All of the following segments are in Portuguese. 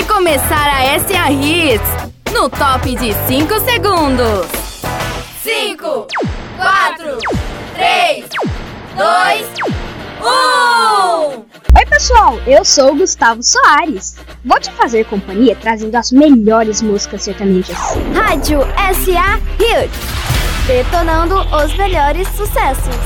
Vai começar a SA Hits no top de 5 segundos. 5, 4, 3, 2, 1. Oi, pessoal, eu sou o Gustavo Soares. Vou te fazer companhia trazendo as melhores músicas sertanejas. Rádio SA Hits, detonando os melhores sucessos.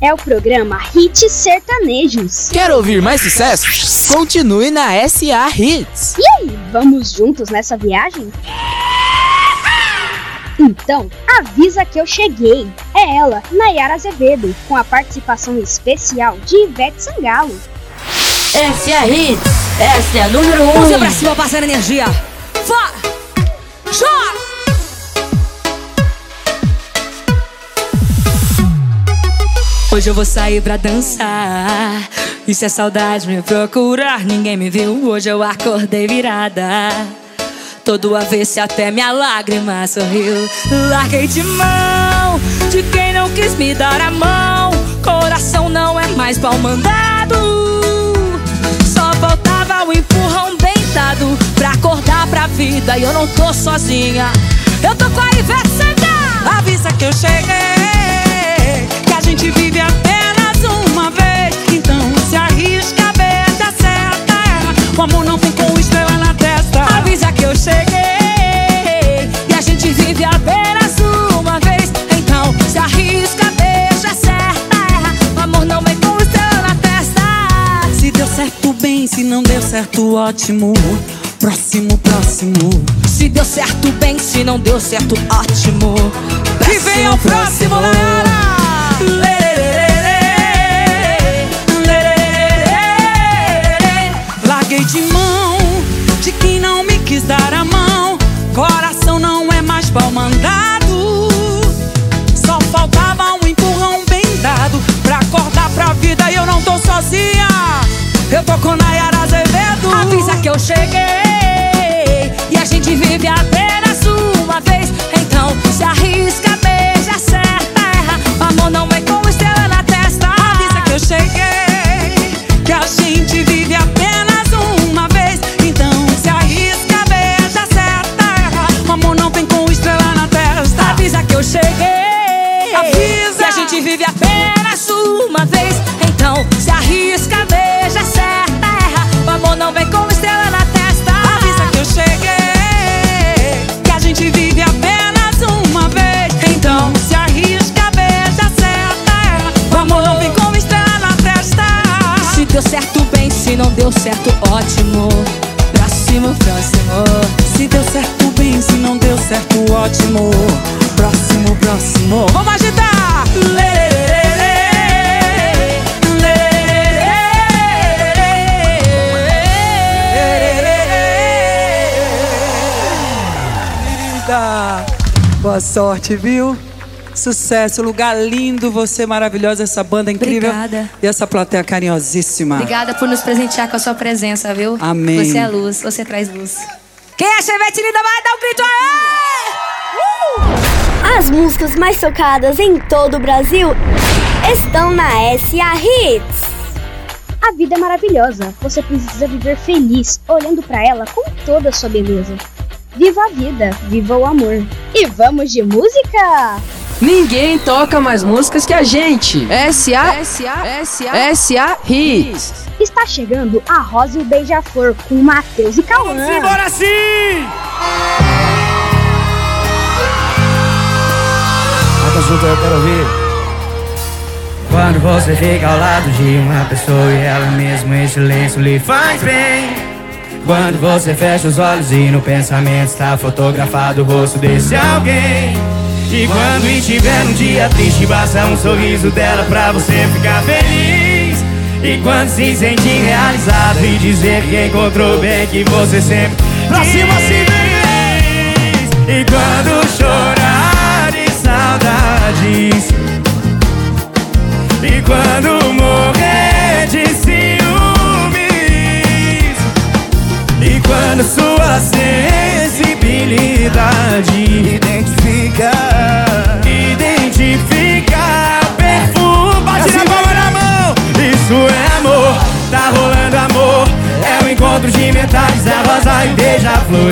É o programa Hits Sertanejos. Quer ouvir mais sucessos? Continue na SA Hits. E aí, vamos juntos nessa viagem? Então, avisa que eu cheguei. É ela, Nayara Azevedo, com a participação especial de Ivete Sangalo. SA Hits, essa é a número 1. Um. Puxa pra cima, passando energia. Vá! Chora! Hoje eu vou sair pra dançar. Se a saudade me procurar, ninguém me viu. Hoje eu acordei virada. Todo avesso até minha lágrima sorriu. Larguei de mão de quem não quis me dar a mão. Coração não é mais pau mandado. Só faltava o um empurrão bem dado pra acordar pra vida. E eu não tô sozinha. Eu tô com a Ivete Sangalo. Avisa que eu cheguei. Gente vive apenas uma vez. Então se arrisca, beija certa. O amor não tem com estrela na testa. Avisa que eu cheguei. E a gente vive apenas uma vez. Então se arrisca, beija certa. O amor não vem com estrela na testa. Se deu certo, bem. Se não deu certo, ótimo. Próximo, próximo. Se deu certo, bem. Se não deu certo, ótimo. Que vem ao próximo, galera! Larguei de mão de quem não me quis dar a mão. Coração não é mais pau mandado. Só faltava um empurrão bem dado pra acordar pra vida e eu não tô sozinha. Eu tô com Nayara Azevedo. Avisa que eu cheguei. E a gente vive apenas ótimo. Próximo, próximo. Vamos agitar! Lê, Boa sorte, viu? Sucesso, lugar lindo, você maravilhosa, essa banda incrível. Obrigada. E essa plateia carinhosíssima. Obrigada por nos presentear com a sua presença, viu? Amém. Você é luz, você traz luz. Quem é Chevette linda vai dar um grito aí! As músicas mais tocadas em todo o Brasil estão na SA Hits. A vida é maravilhosa. Você precisa viver feliz, olhando pra ela com toda a sua beleza. Viva a vida, viva o amor. E vamos de música! Ninguém toca mais músicas que a gente. SA, SA, SA, SA Hits. Está chegando a Rosa e o Beija-Flor com Matheus e Cauã. Simbora sim! Eu quero ouvir. Quando você fica ao lado de uma pessoa e ela mesmo em silêncio lhe faz bem. Quando você fecha os olhos e no pensamento está fotografado o rosto desse alguém. E quando estiver num dia triste, basta um sorriso dela pra você ficar feliz. E quando se sentir realizado e dizer que encontrou bem que você sempre pra cima se feliz. E quando chorar saudades e quando morrer de ciúmes E quando sua sensibilidade Identifica Identifica Perfume Bate na palma na mão. Isso é amor Tá rolando amor. É o encontro de metades, a rosa e beija-flor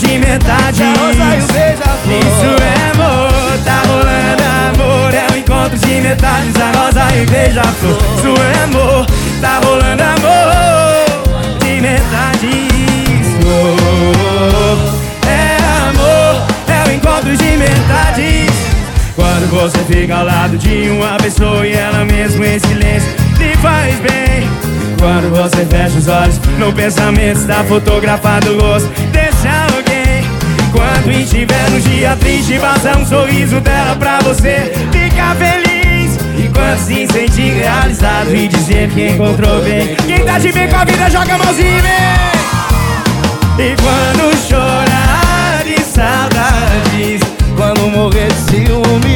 O de metades, a rosa e beija-flor. Isso é amor, tá rolando amor. É o encontro de metades, a rosa e beija-flor. Isso é amor, tá rolando amor. De metades, oh, É amor, é o encontro de metades. Quando você fica ao lado de uma pessoa e ela mesmo em silêncio lhe faz bem. Quando você fecha os olhos, no pensamento está fotografado o rosto. Estiver no dia triste, passa um sorriso dela pra você ficar feliz. E quando se sentir realizado e dizer que encontrou bem, quem tá de bem com a vida, joga a mãozinha e vem. E quando chorar de saudades, quando morrer de ciúme,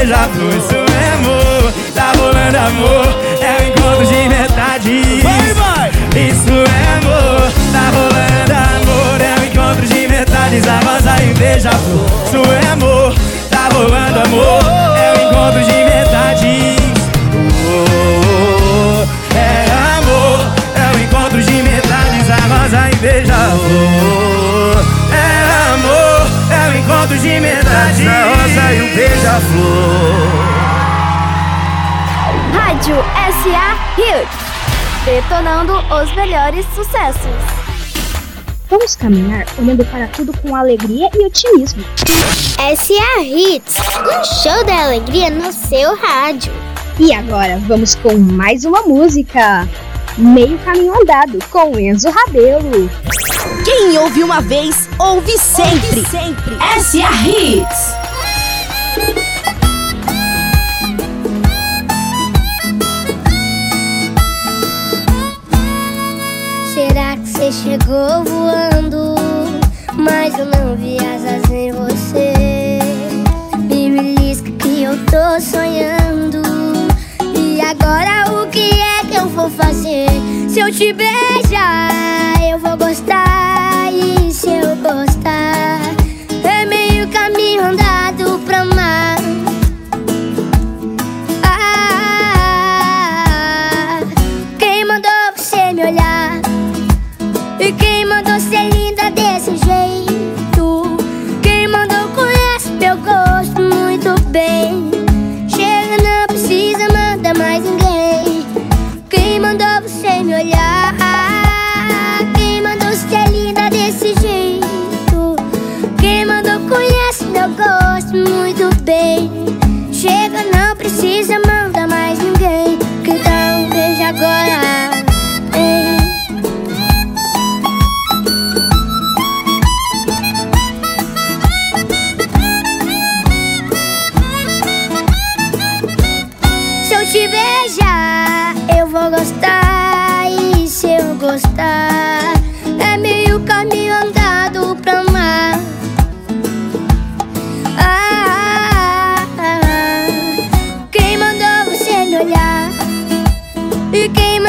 e beija-flor. Isso é amor, tá rolando amor. Rádio SA Hits. Detonando os melhores sucessos. Vamos caminhar olhando para tudo com alegria e otimismo. SA Hits, um show da alegria no seu rádio. E agora vamos com mais uma música. Meio caminho andado com Enzo Rabelo. Quem ouve uma vez, ouve sempre. sempre. SA Hits. Chegou voando? Mas eu não vi asas em você. Me que eu tô sonhando. E agora o que é que eu vou fazer? Se eu te beijar, eu vou gostar.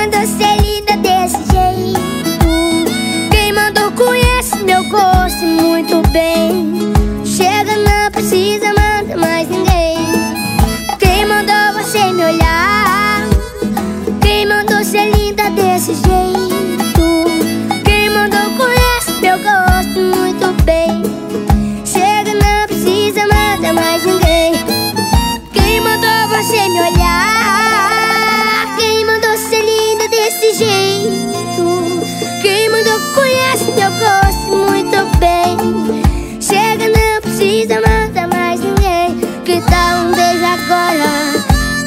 Mandou ser linda desse jeito? Quem mandou conhece meu gosto muito bem. Chega, não precisa mandar mais ninguém. Quem mandou você me olhar? Quem mandou ser linda desse jeito? Quem mandou conhece meu gosto muito bem.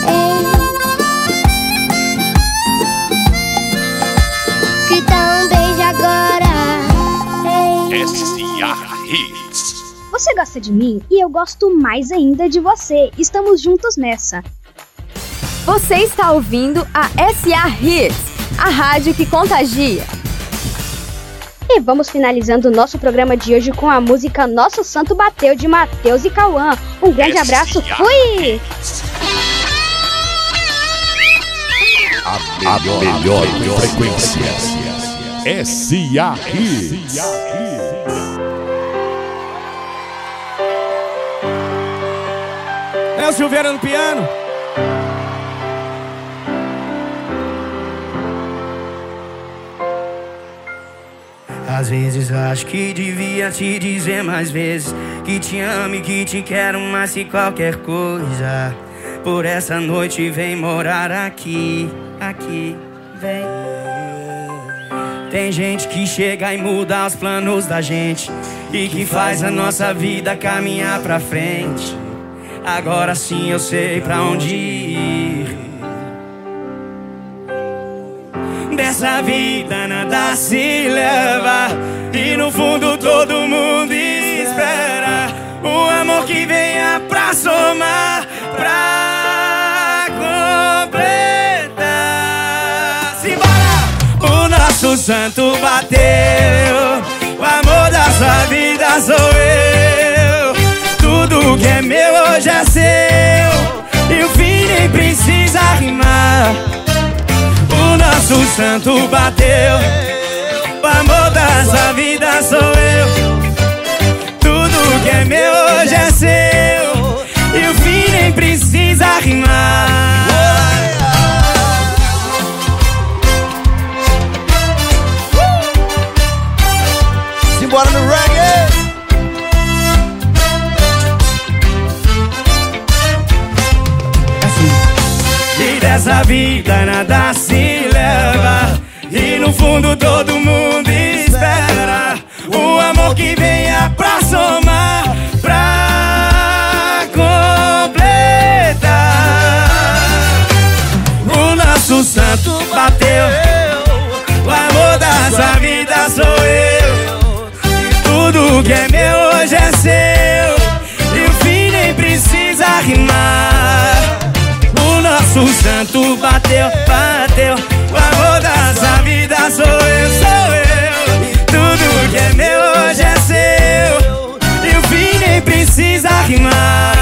Ei. Que tal um beijo agora? Ei. Você gosta de mim e eu gosto mais ainda de você. Estamos juntos nessa. Você está ouvindo a SA Hits, a rádio que contagia. E vamos finalizando o nosso programa de hoje com a música Nosso Santo Bateu de Matheus e Cauã. Um grande abraço, fui! A melhor, a melhor, melhor frequência. S.A. É o Silveira no piano. Às vezes acho que devia te dizer mais vezes Que te amo e que te quero mais que qualquer coisa. Por essa noite vem morar aqui, aqui, vem. Tem gente que chega e muda os planos da gente E que faz a nossa vida caminhar pra frente. Agora sim eu sei pra onde ir Dessa vida nada se leva. E no fundo todo mundo espera O amor que venha pra somar Pra completar. Simbora! O nosso santo bateu O amor da sua vida sou eu. Tudo que é meu hoje é seu o santo bateu. O amor dessa vida sou eu. Tudo que é meu hoje é seu. E o fim nem precisa rimar. Simbora no reggae. E dessa vida nada se leva No fundo todo mundo espera O amor que venha pra somar Pra completar O nosso santo bateu O amor dessa vida sou eu E tudo que é meu hoje é seu E o fim nem precisa rimar o nosso santo bateu, bateu. O amor ah, sou eu, sou eu. Tudo que é meu hoje é seu. E o fim nem precisa rimar.